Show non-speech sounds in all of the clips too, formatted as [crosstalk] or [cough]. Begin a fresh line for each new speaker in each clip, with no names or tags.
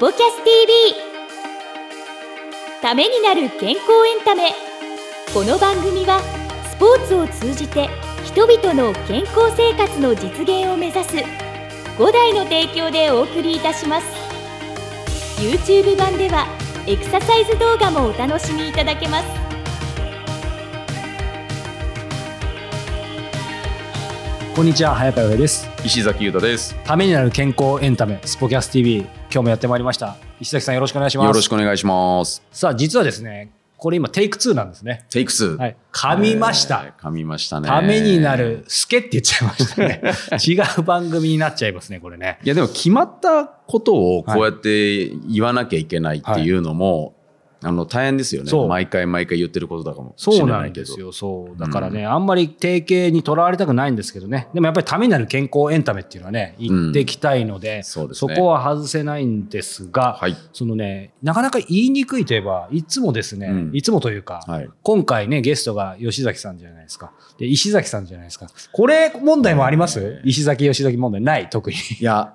ポキャス TV ためになる健康エンタメ。この番組はスポーツを通じて人々の健康生活の実現を目指す5台の提供でお送りいたします。YouTube 版ではエクササイズ動画もお楽しみいただけます。
こんにちは早川洋平です。
石崎裕太です。
ためになる健康エンタメスポキャス TV 今日もやってまいりました石崎さんよろしくお願いします
よろしくお願いします。
さあ実はですねこれ今テイク2なんですね
テイク2。
はい噛みました、
えー噛みましたね。
ためになる。スケって言っちゃいましたね [laughs] 違う番組になっちゃいますねこれね
いやでも決まったことをこうやって言わなきゃいけないっていうのも、あの大変ですよね。
そう。
毎回毎回言ってることだかも。し
そう
れなん
ですよ。そう。だからね、あんまり定型にとらわれたくないんですけどね。でもやっぱりためになる健康エンタメっていうのはね言っていきたいので、
そうですね。
こは外せないんですが、
はい。
そのね、なかなか言いにくいといえば、いつもですね、
うん。
いつもというか、
はい。
今回ね、ゲストが吉崎さんじゃないですか。で、石崎さんじゃないですか。これ問題もあります？石崎、吉崎問題ない、特に。
いや、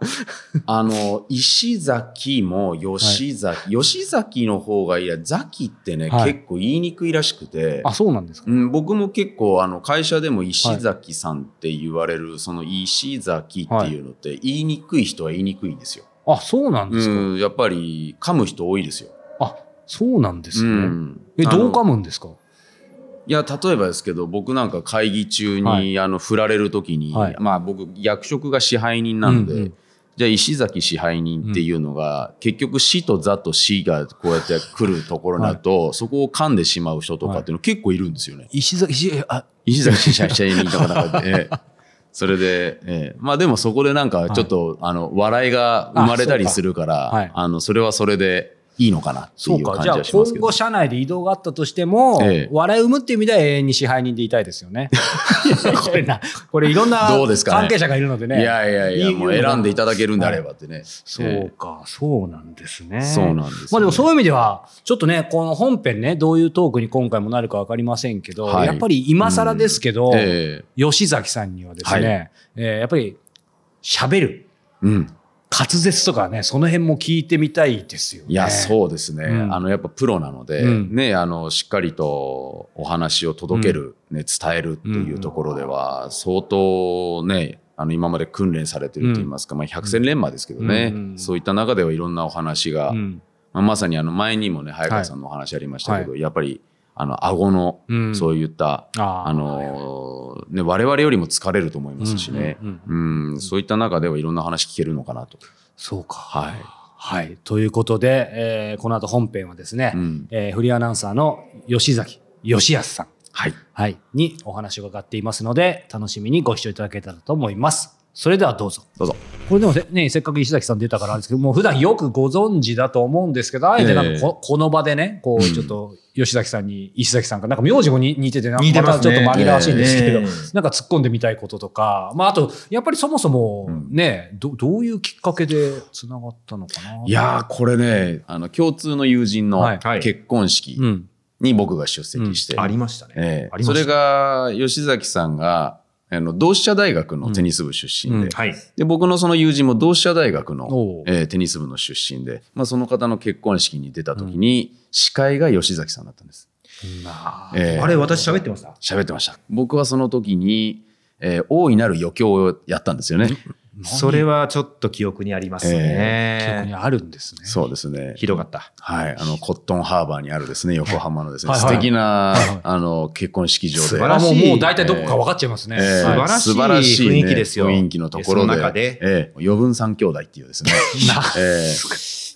あの、石崎も吉崎、吉崎の方がいや、崎ってね、
はい
結構言いにくいらしくて、
あ、そうなんですか？
うん、僕も結構あの会社でも石崎さんって言われる、その石崎っていうのって言いにくい人は言いにくいんですよ。
あ、そうなんですか？
うん、やっぱり噛む人多いですよ。
あ、そうなんですね。
うん
え、どう噛むんですか？
いや例えばですけど僕なんか会議中に、
はい
あの振られる時に、
はい
まあ僕役職が支配人なので、
うんうん
じゃあ石崎支配人っていうのが、結局「死」と「座」と「死」がこうやって来るところだと、そこを噛んでしまう人とかっていうの結構いるんですよね。
石崎、石、あ、
石崎支配人とかなんかで、ええ。[laughs] それで、ええ。まあでもそこでなんかちょっと、あの笑いが生まれたりするから
あはい。
あのそれはそれでいいのかなって
そか。
いうう感じ
じゃあ、
はしますけど
今後、。社内で移動があったとしても、
ええ
笑いを生むっていう意味では永遠に支配人でいたいですよね。[laughs] これな、これいろんな関係者がいるのでね。
いやいやいや、もう選んでいただけるんであればってね。
そうか、そうなんですね。
そうなんですよね
まあでもそういう意味では、ちょっとね、この本編ね、どういうトークに今回もなるかわかりませんけど、
はい
やっぱり今更ですけど、
ええ
吉崎さんにはですね、えーやっぱり喋る、
うん。
滑舌とかね、その辺も聞いてみたいですよね。
いや、そうですね。
うん。
あの、やっぱプロなので、
うん。
ね、あの、しっかりとお話を届ける、ね、伝えるっていうところでは、相当ね、あの、今まで訓練されてると言いますか、まあ、百戦錬磨ですけどね、
うんうん
そういった中ではいろんなお話が、
うん。
まあ、まさにあの、前にもね、早川さんのお話ありましたけど、やっぱり、あの、顎の、
うん
そういった、
あ
のね、我々よりも疲れると思いますしね、
うん
うんそういった中ではいろんな話聞けるのかなと。
そうか。
はい。
はい。ということで、えーこの後本編はですね、
うん
えーフリーアナウンサーの吉崎義康さん。
はい。
はい、にお話を伺っていますので、楽しみにご視聴いただけたらと思います。それではどうぞ。
どうぞ。
これでもせね、せっかく石崎さん出たからあれですけど、もう普段よくご存知だと思うんですけど、あえてなんかこ,、この場でね、こう、
うん。
ちょっと吉崎さんに石崎さんが、なんか名字もに似てて、なんか
ま
たちょっと紛らわしいんですけど、
ええ。
なんか突っ込んでみたいこととか、まああと、やっぱりそもそもね、どどういうきっかけで繋がったのかな？
いやー、これね、あの、共通の友人の結婚式
うん。
に僕が出席して、
ありましたね。
ええ。
ありました。
それが、吉崎さんが、あの、同志社大学のテニス部出身で、
うん。
はい。
で、僕のその友人も同志社大学
お
の
う、
えーテニス部の出身で、まあ、その方の結婚式に出た時に、司会が吉崎さんだったんです。
なあ
ええ
あれ、私喋ってました？
喋ってました。僕はその時に、えー大いなる余興をやったんですよね。
それはちょっと記憶にあります
記憶に
ね。
あるんですね。
そうですね。
広がった。
はい。あの、コットンハーバーにあるですね、横浜のですね、
はいはい
素敵な、
はいはい
あの、結婚式場で。
素晴らしい
あもうもう大体どこか分かっちゃいますね。
えー
素晴らしい
素晴らしいね
雰囲気ですよ
雰囲気のところで。
中で
ええ余分三兄弟っていうですね、[laughs] ええ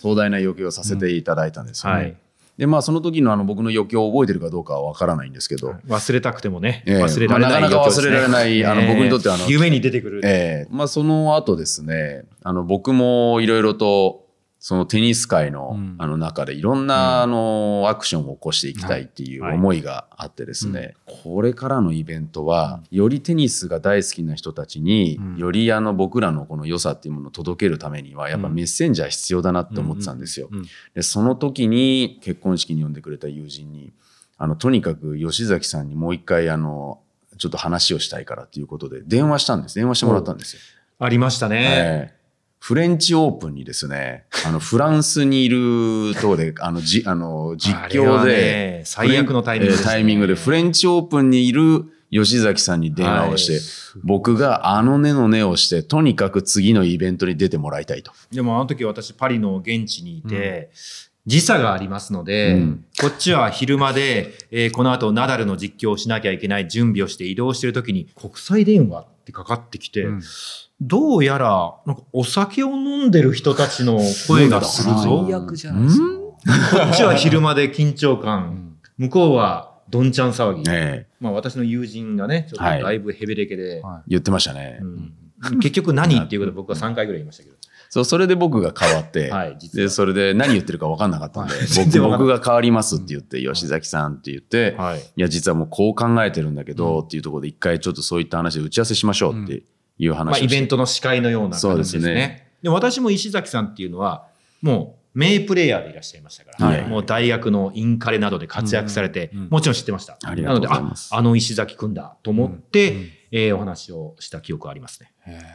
壮大な余興をさせていただいたんですよね。
はい
で、まあ、その時のあの僕の余興を覚えてるかどうかはわからないんですけど、
忘れたくてもね、
ええ。
忘れられない
まあなかなか忘れられないあの僕にとってはあの
夢に出てくる。
ええ。まあ、その後ですね、あの、僕もいろいろと、そのテニス界の,、
うん。
あの中でいろんな、あのアクションを起こしていきたいっていう
はい。
思いがあってですね、これからのイベントは、よりテニスが大好きな人たちに、
うん。
よりあの僕らのこの良さっていうものを届けるためにはやっぱメッセンジャー必要だなって思ってたんですよ。
うん
でその時に結婚式に呼んでくれた友人にあのとにかく吉崎さんにもう一回あのちょっと話をしたいからっていうことで電話したんです。電話してもらったんですよ。
ありましたね。
ええフレンチオープンにですね、[laughs] あの、フランスにいるとこで、あの、じ、あの、実況で、
ね最悪のタイミングね。
えータイミングで、フレンチオープンにいる吉崎さんに電話をして、
はい。
僕があの根の根をして、とにかく次のイベントに出てもらいたいと。
でもあの時私パリの現地にいて、時差がありますので、
うん。
こっちは昼間で、えーこの後ナダルの実況をしなきゃいけない準備をして移動してる時に国際電話ってかかってきて、
うん。
どうやらなんかお酒を飲んでる人たちの声がするぞ。
最悪じゃないですか。
こっちは昼間で緊張感、向こうはどんちゃん騒ぎ。
ええ。
まあ私の友人がね、ちょっとだいぶヘベレケで、
は
言ってましたね。
うん。結局何っていうことを僕は3回ぐらい言いましたけど。
そう、それで僕が変わって、
はい
で、それで何言ってるか分かんなかったんで、[laughs] 僕僕が変わりますって言って、吉崎さんって言って、
はい。
いや、実はもうこう考えてるんだけど、っていうところで一回ちょっとそういった話で打ち合わせしましょうっていう話
まあ、イベントの司会のような
そうで
形ですすね。
ね
で私も石崎さんっていうのは、もう名プレイヤーでいらっしゃいましたから、
はい。
もう大学のインカレなどで活躍されて、
うん。うん。
もちろん知ってました。なので、あ、あの石崎くんだと思って、
うん。
えーお話をした記憶ありますね。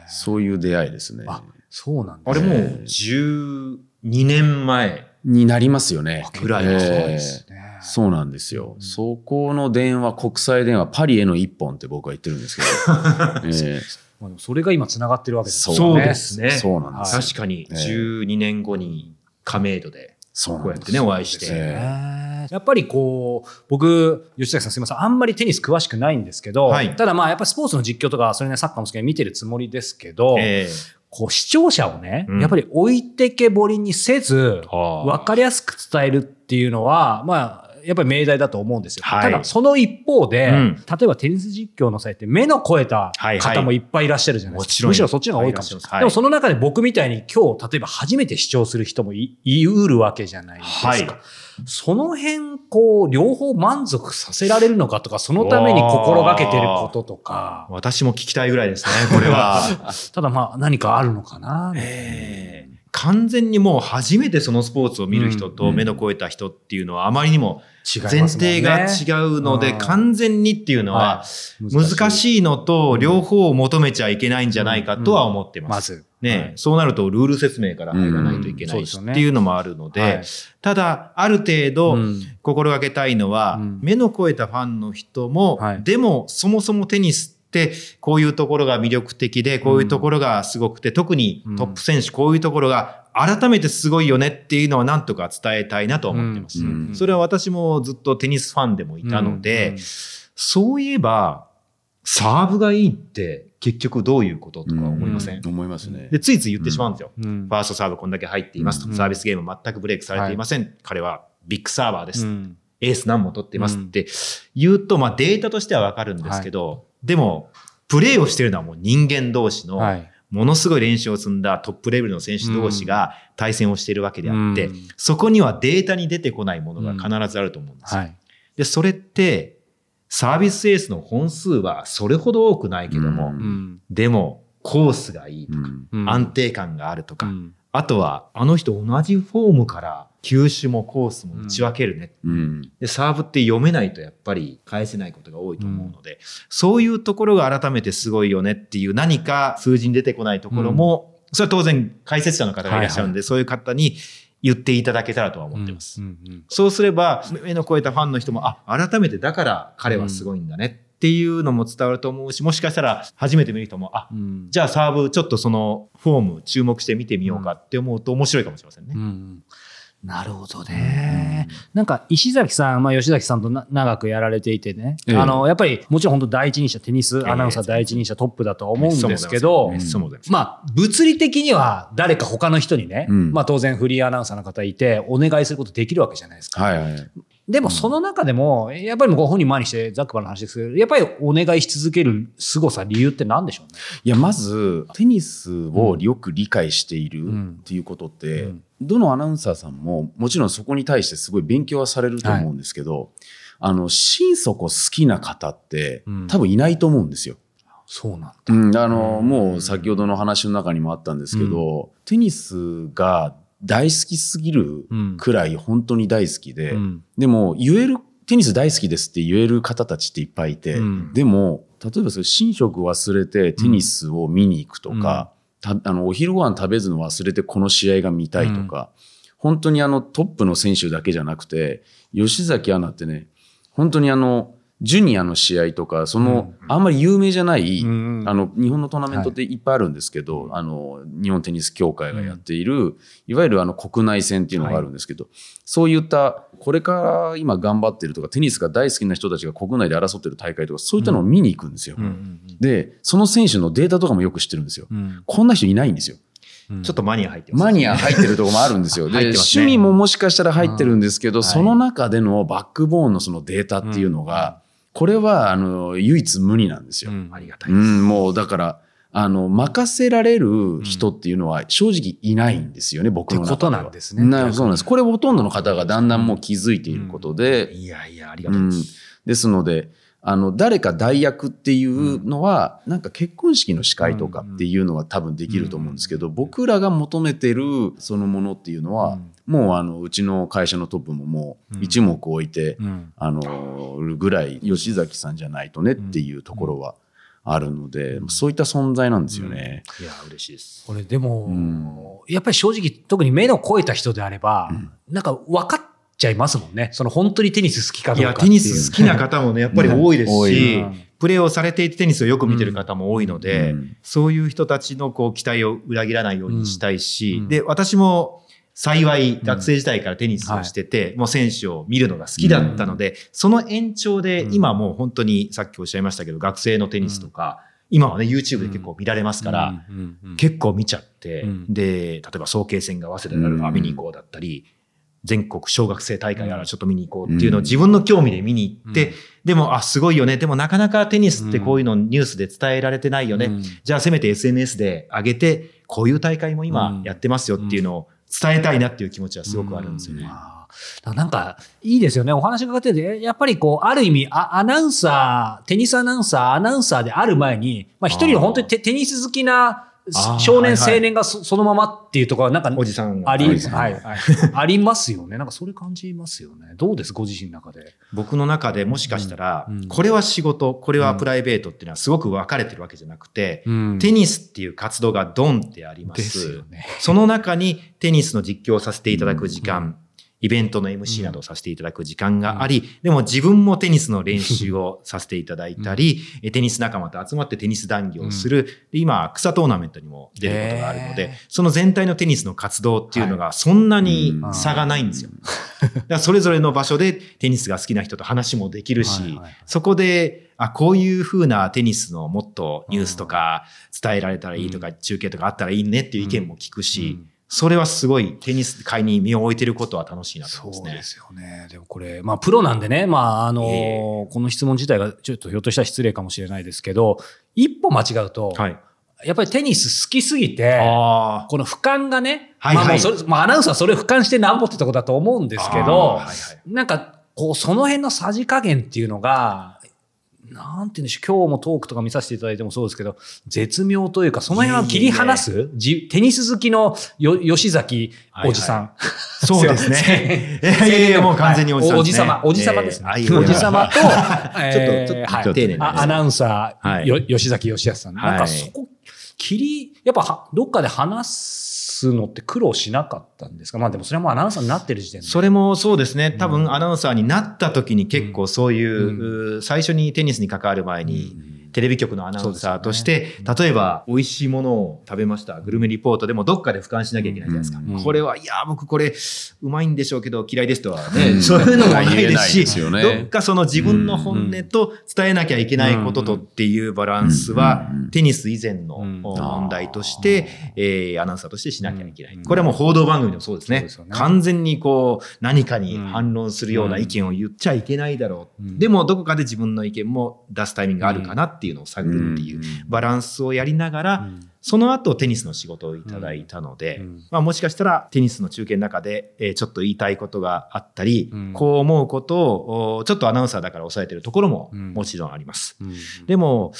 そういう出会いですね。
あそうなんだ
あれもう
えー
12年前。
になりますよね。
ぐらい
ええ。
ですね
ですね。
そうなんですよ。
うん。
そこの電話、国際電話、パリへの一本って僕は言ってるんですけど、[laughs] ええ。
まあそれが今つながってるわけですよ
そうです。ね
そうなんです。よ。
確かに
ええ。
12年後に亀戸で
そう
こうやってね、お会いして。
やっぱりこう、僕、吉崎さんすみません、あんまりテニス詳しくないんですけど、
はい。
ただまあやっぱりスポーツの実況とか、それね、サッカーも好きで見てるつもりですけど、
え
こう視聴者をね、
うん
やっぱり置いてけぼりにせず、
えは
分かりやすく伝えるっていうのは、まあ、やっぱり命題だと思うんですよ。
はい
ただ、その一方で、
うん
例えばテニス実況の際って目の超えた
はいはい
方もいっぱいいらっしゃるじゃないですか。
もちろん
むしろそっちの方が多いかもしれない。
いらっしゃいますはい
でもその中で僕みたいに今日、例えば初めて視聴する人もい言いうるわけじゃないですか。
はい
その辺、こう、両方満足させられるのかとか、そのために心がけてることとか、
私も聞きたいぐらいですね、[laughs] これは。
ただまあ何かあるのかな。
ええ。完全にもう初めてそのスポーツを見る人と
うん
目の超えた人っていうのはあまりにも前提が違うので
うん。
完全にっていうのは難
い。
しいのと両方を求めちゃいけないんじゃないかとは思ってます。
まず。
ね、そうなるとルール説明から入らないといけないし
うん
っていうのもあるので、
はい。
ただある程度
うん。
心がけたいのは、
うん。
目の超えたファンの人も、
はい。
でもそもそもテニスってこういうところが魅力的でこういうところがすごくて、特にトップ選手こういうところが改めてすごいよねっていうのはなんとか伝えたいなと思ってます。
うん。
それは私もずっとテニスファンでもいたので、
うん。
そういえばサーブがいいって結局どういうこととか思いません、
うん思いますね。
でついつい言ってしまうんですよ。
うん
ファーストサーブこんだけ入っていますと、
うん
サービスゲーム全くブレイクされていません。彼はビッグサーバーです。
うん
エース何も取っていますって言うと、まあデータとしてはわかるんですけど、でも、プレーをしてるのはもう人間同士の、
はい。
ものすごい練習を積んだトップレベルの選手同士が対戦をしているわけであって、
うん
そこにはデータに出てこないものが必ずあると思うんですよ。
はい。
で、それって、サービスエースの本数はそれほど多くないけども、
うん。
うん
でも、コースがいいとか、
うん。
うん。
安定感があるとか、
うん。
あとは、あの人同じフォームから球種もコースも打ち分けるね。
うん。
で、サーブって読めないとやっぱり返せないことが多いと思うので、そういうところが改めてすごいよねっていう何か数字に出てこないところも、それは当然解説者の方がいらっしゃるんで、そういう方に言っていただけたらとは思ってます。
うんうん
そうすれば、目の超えたファンの人も、あ、改めてだから彼はすごいんだねっていうのも伝わると思うし、もしかしたら初めて見る人も、あ、
うん
じゃあサーブちょっとそのフォーム注目して見てみようかって思うと面白いかもしれませんね。
うんなるほどね。なんか石崎さん、まあ、吉崎さんとな長くやられていてね、
ええ。
あのやっぱりもちろん本当第一人者、テニスアナウンサー第一人者トップだとは思うんですけど、
めっそうもございま
あ、物理的には誰か他の人にね、
うん。
まあ当然フリーアナウンサーの方いて、お願いすることできるわけじゃないですか。
はいはい。
でもその中でも、やっぱりご本人前にしてザックバラの話ですけど、やっぱりお願いし続ける凄さ、理由って何でしょうね？
いや、まず、テニスをよく理解している
うん。
っていうことって、
うん
どのアナウンサーさんも、もちろんそこに対してすごい勉強はされると思うんですけど、あの、心底好きな方って、
うん。
多分いないと思うんですよ。
そうなんだ。
うん、あの、もう先ほどの話の中にもあったんですけど、テニスが大好きすぎる
うん
くらい本当に大好きで、
うん。
でも言える、テニス大好きですって言える方たちっていっぱいいて、
うん。
でも、例えばそれ寝食忘れてテニスを見に行くとか、たあのお昼ご飯食べずの忘れてこの試合が見たいとか、本当にあのトップの選手だけじゃなくて吉崎アナってね本当にあのジュニアの試合とかその、あんまり有名じゃない、
うん
あの日本のトーナメントってい。っぱいあるんですけど、あの日本テニス協会がやっている、いわゆるあの国内戦っていうのがあるんですけど、そういったこれから今頑張ってるとかテニスが大好きな人たちが国内で争ってる大会とかそういったのを見に行くんですよ。でその選手のデータとかもよく知ってるんですよ。こんな人いないんですよ。
ちょっとマニア入ってます。
マニア入ってるところもあるんですよ。[laughs] で
ね
趣味ももしかしたら入ってるんですけど、
ん
その中でのバックボーンのそのデータっていうのが、これはあの唯一無二なんですよ。
ありがたいうです。
ん、もうだから、あの、任せられる人っていうのは正直いないんですよね、僕の中では。
ってことなんですね。
なそうなんです。これほとんどの方がだんだんもう気づいていることで、
いやいや、ありが
うん
たいです。
ですので、あの、誰か代役っていうのは、なんか結婚式の司会とかっていうのは多分できると思うんですけど、僕らが求めてるそのものっていうのは、もうあの、うちの会社のトップももう一目置いて、
うん。
あの、ぐらい吉崎さんじゃないとねっていうところはあるので、そういった存在なんですよね。
いや、嬉しいです。
これでも、
ん。
やっぱり正直、特に目の超えた人であれば、なんか分かっちゃいますもんね。その本当にテニス好きかど
いうや、
か。っていう。
テニス好きな方もね、やっぱり多いですし
うん、
プレーをされていてテニスをよく見てる方も多いので、
うん。
そういう人たちのこう期待を裏切らないようにしたいし、
うん。
で、私も幸い学生時代からテニスをしてて、もう選手を見るのが好きだったので、その延長で
うん。
今もう本当にさっきおっしゃいましたけど、学生のテニスとか、今はね、YouTube で結構見られますから、結構見ちゃって、
うん。
で、例えば早慶戦が早稲田である、見に行こうだったり、全国小学生大会やらちょっと見に行こうっていうのを自分の興味で見に行って、
うん。
でも、あ、すごいよね。でもなかなかテニスってこういうのニュースで伝えられてないよね。
うん。
じゃあせめて SNS で上げて、こういう大会も今やってますよっていうのを伝えたいなっていう気持ちはすごくあるんですよね。
なんか、いいですよね。お話伺ってて、やっぱりこう、ある意味、あアナウンサー、テニスアナウンサー、アナウンサーである前に、まあ一人の本当にテニス好きな少年、青年がそそのままっていうところは、なんか、
おじさんが
あり、はい、はい。[laughs] ありますよね。なんかそれ感じますよね。どうですご自身の中で？
僕の中でもしかしたらこれは仕事、これはプライベートっていうのはすごく分かれてるわけじゃなくて、
うん
テニスっていう活動がドンってありま。
ですすよね。
その中にテニスの実況をさせていただく時間、イベントの MC などをさせていただく時間があり、でも自分もテニスの練習をさせていただいたり、えテニス仲間と集まってテニス談義をする、で今、草トーナメントにも出ることがあるのでその全体のテニスの活動っていうのがそんなに差がないんですよ。だからそれぞれの場所でテニスが好きな人と話もできるし、
はいはいはい。
そこで、あ、こういう風なテニスのもっとニュースとか伝えられたらいいとか、中継とかあったらいいねっていう意見も聞くし、
うん
それはすごいテニス界に身を置いてることは楽しいなと思いますね。
そうですよね。でもこれ、まあ、プロなんでね、まあ、あの
え
この質問自体がちょっとひょっとしたら失礼かもしれないですけど、一歩間違うと、
はい。
やっぱりテニス好きすぎて、
あ
この俯瞰がね、
はいはい
まあもうそれ、まあアナウンサーはそれを俯瞰してなんぼってとこだと思うんですけど、
はいはい
なんか、こう、その辺のさじ加減っていうのが、なんて言うんでしょう、今日もトークとか見させていただいてもそうですけど、絶妙というか、その辺は切り離す？じテニス好きのよ吉崎おじさん。
そうですね。[laughs] いやいやいや、もう完全におじさんね。
おじさま、おじさまですね。
えーあ
おじさまと、[laughs]
ちょっと、ちょっと丁寧な
あアナウンサー、
はい。
よ吉崎義康さん。なん
はい。
かそこ、切り、やっぱはどっかで話すのって苦労しなかったんですか？まあでもそれはもうアナウンサーになってる時点で。
それもそうですね。多分アナウンサーになった時に結構そういう、う最初にテニスに関わる前に、テレビ局のアナウンサーとして、例えば美味しいものを食べました、グルメリポートでもどっかで俯瞰しなきゃいけないじゃないですか。
うん。
これは、いや、僕これうまいんでしょうけど嫌いですとはね、
うん。
そういうのもないですし、
ね。
どっかその自分の本音と伝えなきゃいけないこととっていうバランスは
うん。うん、
テニス以前の
うん。
問題として、えーアナウンサーとしてしなきゃいけない。
うん。
これはもう報道番組でもそうですね。
すよ。ね。
完全にこう、何かに反論するような意見を言っちゃいけないだろう。
うん。
でも、どこかで自分の意見も出すタイミングがあるかなっていうのを探るっていう
うん
バランスをやりながら、
うん。
その後テニスの仕事をいただいたので、
うん
まあ、もしかしたらテニスの中継の中で、えーちょっと言いたいことがあったり、
うん。
こう思うことをおちょっとアナウンサーだから抑えてるところも
うん。
もちろんあります。
うん。
でも、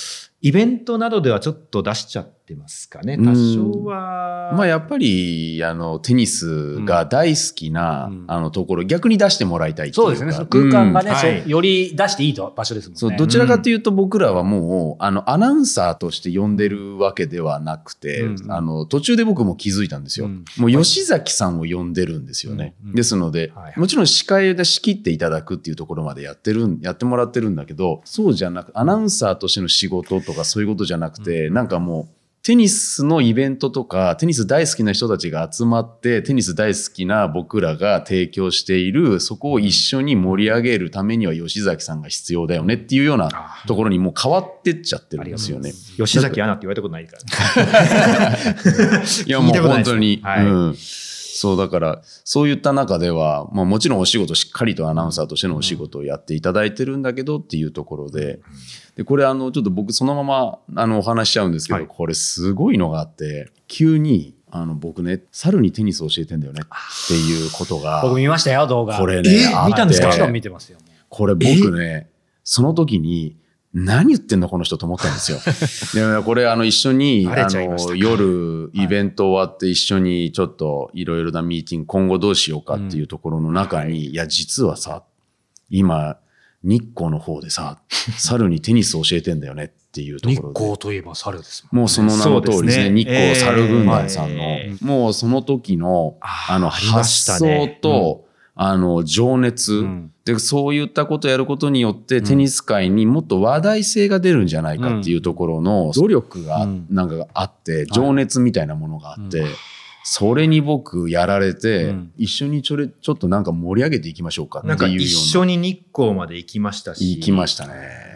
イベントなどではちょっと出しちゃってますかね。多少は。
まあやっぱり、あの、テニスが大好きな、
うん
あの、ところ、逆に出してもらいたいっていうか
そうですね。空間がね、
うんはい
より出していいと場所ですもんね。
そう、どちらかというと僕らはもう、あの、アナウンサーとして呼んでるわけではなくて、
うん
あの、途中で僕も気づいたんですよ。
うん
もう吉崎さんを呼んでるんですよね。ですので、
はい
もちろん司会で仕切っていただくっていうところまでやってるん、やってもらってるんだけど、そうじゃなく、アナウンサーとしての仕事とかそういうことじゃなくて、なんかもう、テニスのイベントとか、テニス大好きな人たちが集まって、テニス大好きな僕らが提供している、そこを一緒に盛り上げるためには吉崎さんが必要だよねっていうようなところにもう変わってっちゃってるんですよね。
吉崎アナって言われたことないから、ね。[laughs]
いやもう本当に、
はい
うん。そうだから、そういった中では、まあもちろんお仕事、しっかりとアナウンサーとしてのお仕事をやっていただいてるんだけどっていうところで、で、これあの、ちょっと僕そのまま、あの、お話しちゃうんですけど、
はい。
これすごいのがあって、急に、あの、僕ね、猿にテニスを教えてんだよねっていうことが、
僕見ましたよ、動画。
これね、
見たんですか？
もちろん見てますよ。
これ僕ね、その時に、何言ってんのこの人と思ったんですよ。[laughs] でこれあの一緒にあの夜イベント終わって一緒にちょっといろいろなミーティング今後どうしようかっていうところの中に、いや実はさ今日光の方でさ猿にテニス教えてんだよねっていうと
日
ころで。
光といえば猿ですもん。
もうその名の通りですね。
そうですね。
日光猿軍団さんの、
え
もうその時の、
あ
の、発想と、あの、情熱、
うん。
で、そういったことをやることによって、テニス界にもっと話題性が出るんじゃないかっていうところの努力が。
うん。
なんかあって、情熱みたいなものがあって、
うん。
それに僕やられて、
うん。
一緒にちょれ、ちょっとなんか盛り上げていきましょうかっていう
な。んか
ような。
一緒に日光まで行きましたし。
行きましたね。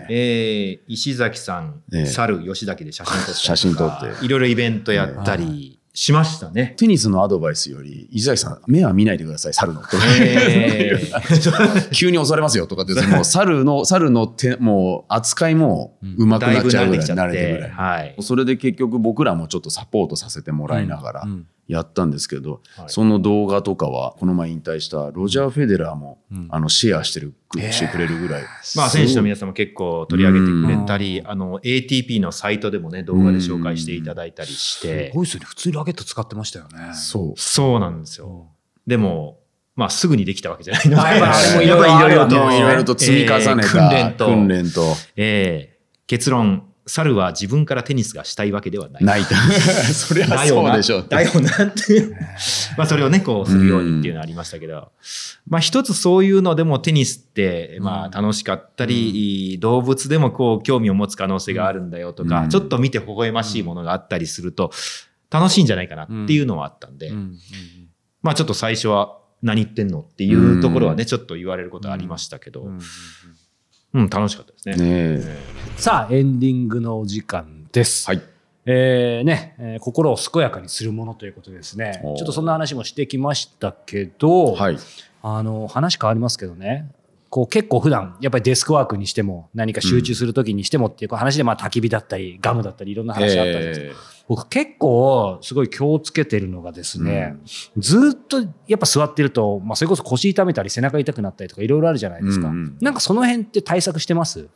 えー石崎さん、
ええ。
猿、吉崎で写真撮ったりとか
写真撮って。
いろいろイベントやったりしましたね。
テニスのアドバイスより、伊崎さん、目は見ないでください、猿の。
えー [laughs]
急に襲われますよとかって [laughs] もう猿の、猿の手、もう扱いも上手くなっちゃうぐらい、慣れてぐらい。
はい。
それで結局僕らもちょっとサポートさせてもらいながら
うん
やったんですけど、
はい。
その動画とかは、この前引退したロジャー・フェデラーも、
うん。
あのシェアしてる、してくれるぐらい。
まあ選手の皆さんも結構取り上げてくれたり、あの ATP のサイトでもね、動画で紹介していただいたりし
す
て
ごい、ですよね。普通にラケット使ってましたよね。
そう。
そうなんですよ。でも、まあすぐにできたわけじゃないので、
い
やっ
ろいろ
ぱりいろいろと、
いろいろと積み重ねた、
えー訓練と、
訓練と、
えー。結論、猿は自分からテニスがしたいわけではない。
泣いた。[laughs] そりゃ
だよな。
そうでしょう。
だよなっていう。[laughs] まあそれをね、こうするようにっていうのはありましたけど、まあ一つそういうのでもテニスって、まあ楽しかったり、動物でもこう興味を持つ可能性があるんだよとか、
うん。
ちょっと見て微笑ましいものがあったりすると、楽しいんじゃないかなっていうのはあったんで、まあちょっと最初は何言ってんのっていうところはね、ちょっと言われることはありましたけど、
うん
うん、楽しかったですね。
ねえ。
さあ、エンディングのお時間です。
はい。
えーね、えー心を健やかにするものということでですね、ち
おー
ょっとそんな話もしてきましたけど、
はい。
あの、話変わりますけどね、こう結構普段、やっぱりデスクワークにしても、何か集中するときにしてもっていう話で、まあ焚き火だったり、ガムだったり、いろんな話あったんです。けど、
え。
僕結構すごい気をつけてるのがですね、ずっとやっぱ座ってると、まあそれこそ腰痛めたり背中痛くなったりとかいろいろあるじゃないですか。
うんうん。
なんかその辺って対策してます？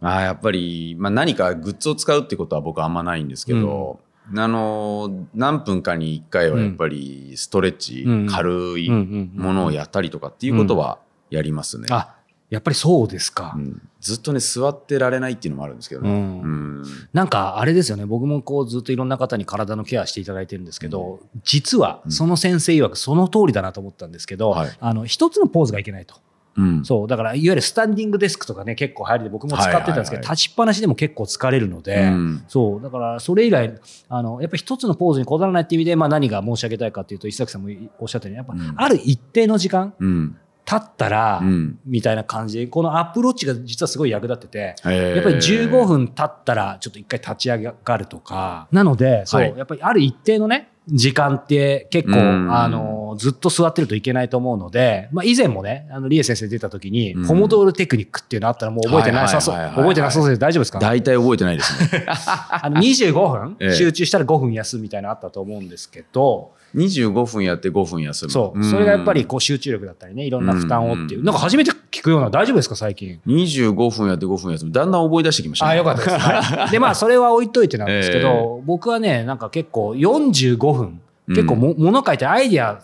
あーやっぱり、まあ、何かグッズを使うってことは僕はあんまないんですけど、あの何分かに1回はやっぱりストレッチ、
うん。
軽い
うんうんうん。
ものをやったりとかっていうことはやりますね、
あ、やっぱりそうですか。
うん。ずっとね座ってられないっていうのもあるんですけどね、
うん。
うん。
なんかあれですよね、僕もこうずっといろんな方に体のケアしていただいてるんですけど、実はその先生曰くその通りだなと思ったんですけど、
はい。
あの一つのポーズがいけないと。
うん。
そう、だからいわゆるスタンディングデスクとかね、結構流行りで僕も使ってたんですけど、立ちっぱなしでも結構疲れるので、
うん。
そう、だからそれ以来、あの、やっぱり一つのポーズにこだわらないっていう意味で、まあ何が申し上げたいかっていうと、石崎さんもおっしゃったように、やっぱ
うん。
ある一定の時間
うん
経ったら、
うん。
みたいな感じ。で、このアプローチが実はすごい役立ってて、
えー。
やっぱり15分経ったらちょっと一回立ち上がるとか、なので、そう、
はい。
やっぱりある一定のね、時間って結構、
うん。
あの、のずっと座ってるといけないと思うので、まあ、以前もねあのリエ先生出た時に、
うん。
ポモドールテクニックっていうのあったらもう覚えてなさそう覚えてなさそうで大丈夫ですか？
大体覚えてないですね。[laughs]
あの25分、
ええ。
集中したら5分休むみたいなのあったと思うんですけど、
25分やって5分休む。
そう、
ん
それがやっぱりこう集中力だったりね、いろんな負担をっていう、なんか初めて聞くような、大丈夫ですか、最近。
25分やって5分休む。だんだん覚え出してきました、ね。
あよかったです。[laughs] はいで、まあ、それは置いといてなんですけど、僕はね、なんか結構45分、結構も、もの書いてアイディア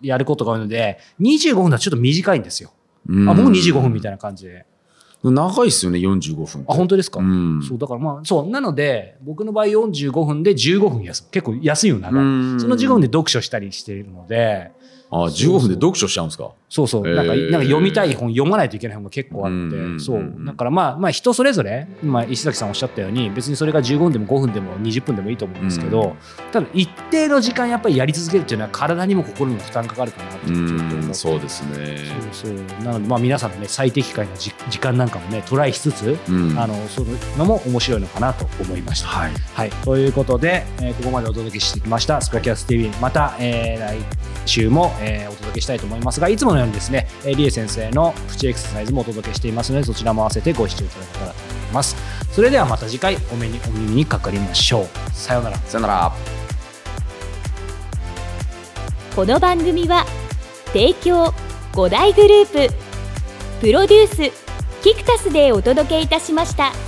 やることが多いので、25分だとちょっと短いんですよ。
うん
あ、もう25分みたいな感じで。
長いっすよね、45分。
あ、本当ですか、
うん
そう、だからまあ、そう、なので、僕の場合45分で15分休む。結構安いよ、長い。
うん
その15分で読書したりしているので、
あ、15分で読書しちゃうんですか？
そうそう、なんか、
えー。
なんか読みたい本、読まないといけない本が結構あって、
うん。
そう。だからまあ、まあ人それぞれ、今石崎さんおっしゃったように、別にそれが15分でも5分でも20分でもいいと思うんですけど、ただ一定の時間やっぱりやり続けるっていうのは体にも心にも負担かかるかなって
う
ちょっと思って
ん、そうですね。
そうそう。なので、まあ皆さんのね、最適解のじ時間なんかもね、トライしつつ、
うん。
あの、そういうのも面白いのかなと思いました。
はい。
はい、ということで、えーここまでお届けしてきました。スクラキャス TV また、えー来週も、えーお届けしたいと思いますがいつものようにですね、えー、リエ先生のプチエクササイズもお届けしていますのでそちらも合わせてご視聴いただけたらと思いますそれではまた次回お目にお耳にかかりましょうさようなら
さよなら。
この番組は提供5大グループプロデュースキクタスでお届けいたしました。